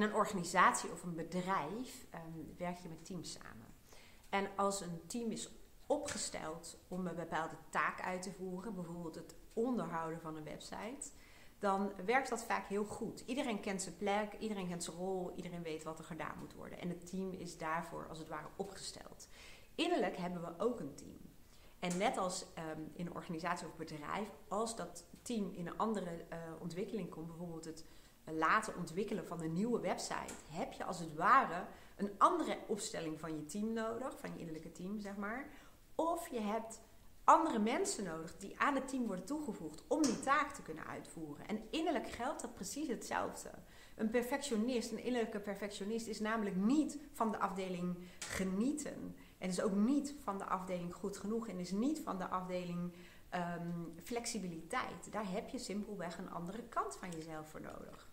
In een organisatie of een bedrijf ehm, werk je met teams samen. En als een team is opgesteld om een bepaalde taak uit te voeren, bijvoorbeeld het onderhouden van een website, dan werkt dat vaak heel goed. Iedereen kent zijn plek, iedereen kent zijn rol, iedereen weet wat er gedaan moet worden. En het team is daarvoor als het ware opgesteld. Innerlijk hebben we ook een team. En net als ehm, in een organisatie of bedrijf, als dat team in een andere uh, ontwikkeling komt, bijvoorbeeld het laten ontwikkelen van een nieuwe website, heb je als het ware een andere opstelling van je team nodig, van je innerlijke team zeg maar. Of je hebt andere mensen nodig die aan het team worden toegevoegd om die taak te kunnen uitvoeren. En innerlijk geldt dat precies hetzelfde. Een perfectionist, een innerlijke perfectionist, is namelijk niet van de afdeling genieten. En is ook niet van de afdeling goed genoeg. En is niet van de afdeling um, flexibiliteit. Daar heb je simpelweg een andere kant van jezelf voor nodig.